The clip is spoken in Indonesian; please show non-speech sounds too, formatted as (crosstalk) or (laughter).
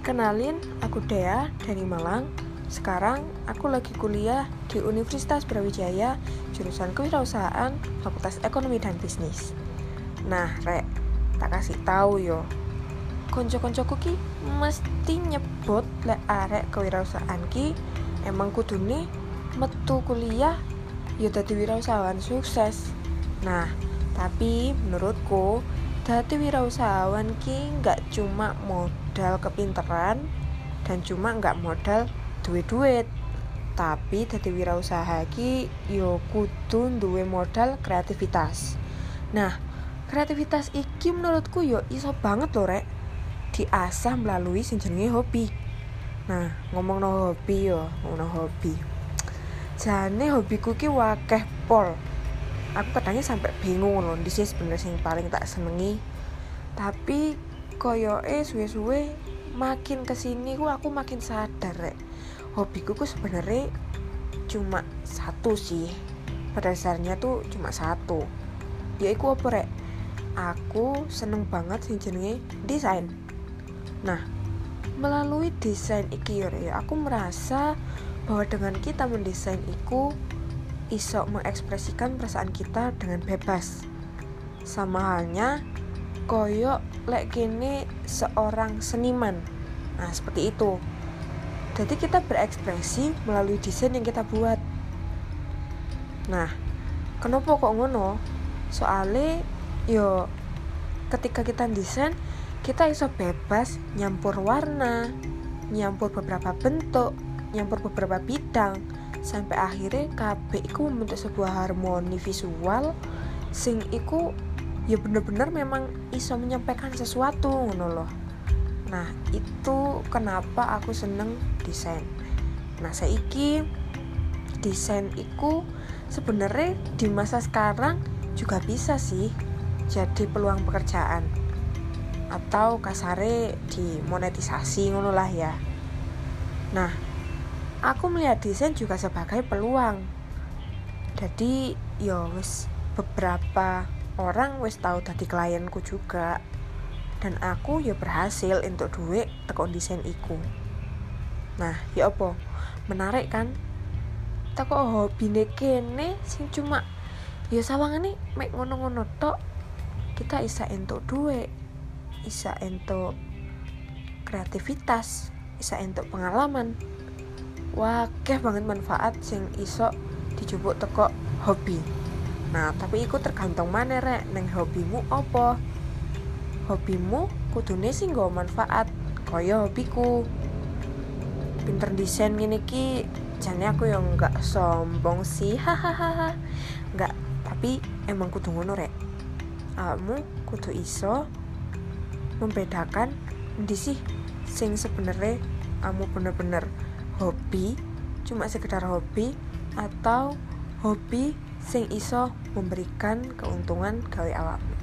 Kenalin, aku Dea dari Malang. Sekarang aku lagi kuliah di Universitas Brawijaya, jurusan Kewirausahaan, Fakultas Ekonomi dan Bisnis. Nah, rek, tak kasih tahu yo. Konco-koncoku ki mesti nyebut lek arek kewirausahaan ki emang kudune metu kuliah yo dadi wirausahawan sukses. Nah, tapi menurutku dadi wirausahawan ki nggak cuma modal kepinteran dan cuma nggak modal duit-duit tapi dadi wirausaha ki yo kudu duwe modal kreativitas. Nah kreativitas iki menurutku yo iso banget loh rek. Diasah melalui sing hobi. Nah ngomong no hobi yo ngomong no hobi. Jane hobiku ki wakeh pol aku kadangnya sampai bingung loh di sini sebenarnya yang paling tak senengi. Tapi koyoke suwe-suwe makin ke sini ku aku makin sadar rek. Hobiku ku sebenarnya cuma satu sih. Pada dasarnya tuh cuma satu. Yaitu apa rek? Aku seneng banget sih jenenge desain. Nah melalui desain iki ya aku merasa bahwa dengan kita mendesain iku iso mengekspresikan perasaan kita dengan bebas. Sama halnya koyo lek kini seorang seniman. Nah seperti itu. Jadi kita berekspresi melalui desain yang kita buat. Nah kenapa kok ngono? Soalnya yo ketika kita desain kita iso bebas nyampur warna nyampur beberapa bentuk nyampur beberapa bidang sampai akhirnya KB iku membentuk sebuah harmoni visual sing iku ya bener-bener memang iso menyampaikan sesuatu ngono loh. Nah itu kenapa aku seneng desain. Nah saiki desain iku sebenarnya di masa sekarang juga bisa sih jadi peluang pekerjaan atau kasare dimonetisasi ngono lah ya. Nah aku melihat desain juga sebagai peluang. Jadi ya wis beberapa orang wis tahu tadi klienku juga. Dan aku ya berhasil untuk duit tekon desain iku. Nah ya apa? Menarik kan? Teko hobi kene sing cuma ya sawangane mek ngono-ngono tok kita isa entuk duit isa entuk kreativitas isa entuk pengalaman wakeh banget manfaat sing iso dijupuk teko hobi. Nah tapi iku tergantung mana rek. Neng hobimu apa? Hobimu kudune sih gak manfaat kaya hobiku. Pinter desain gini ki jane aku yang nggak sombong sih. (laughs) Hahaha. Nggak tapi emang kudu ngono rek. Kamu kudu iso membedakan di sih sing sebenarnya kamu bener-bener hobi cuma sekedar hobi atau hobi sing iso memberikan keuntungan gawe awakmu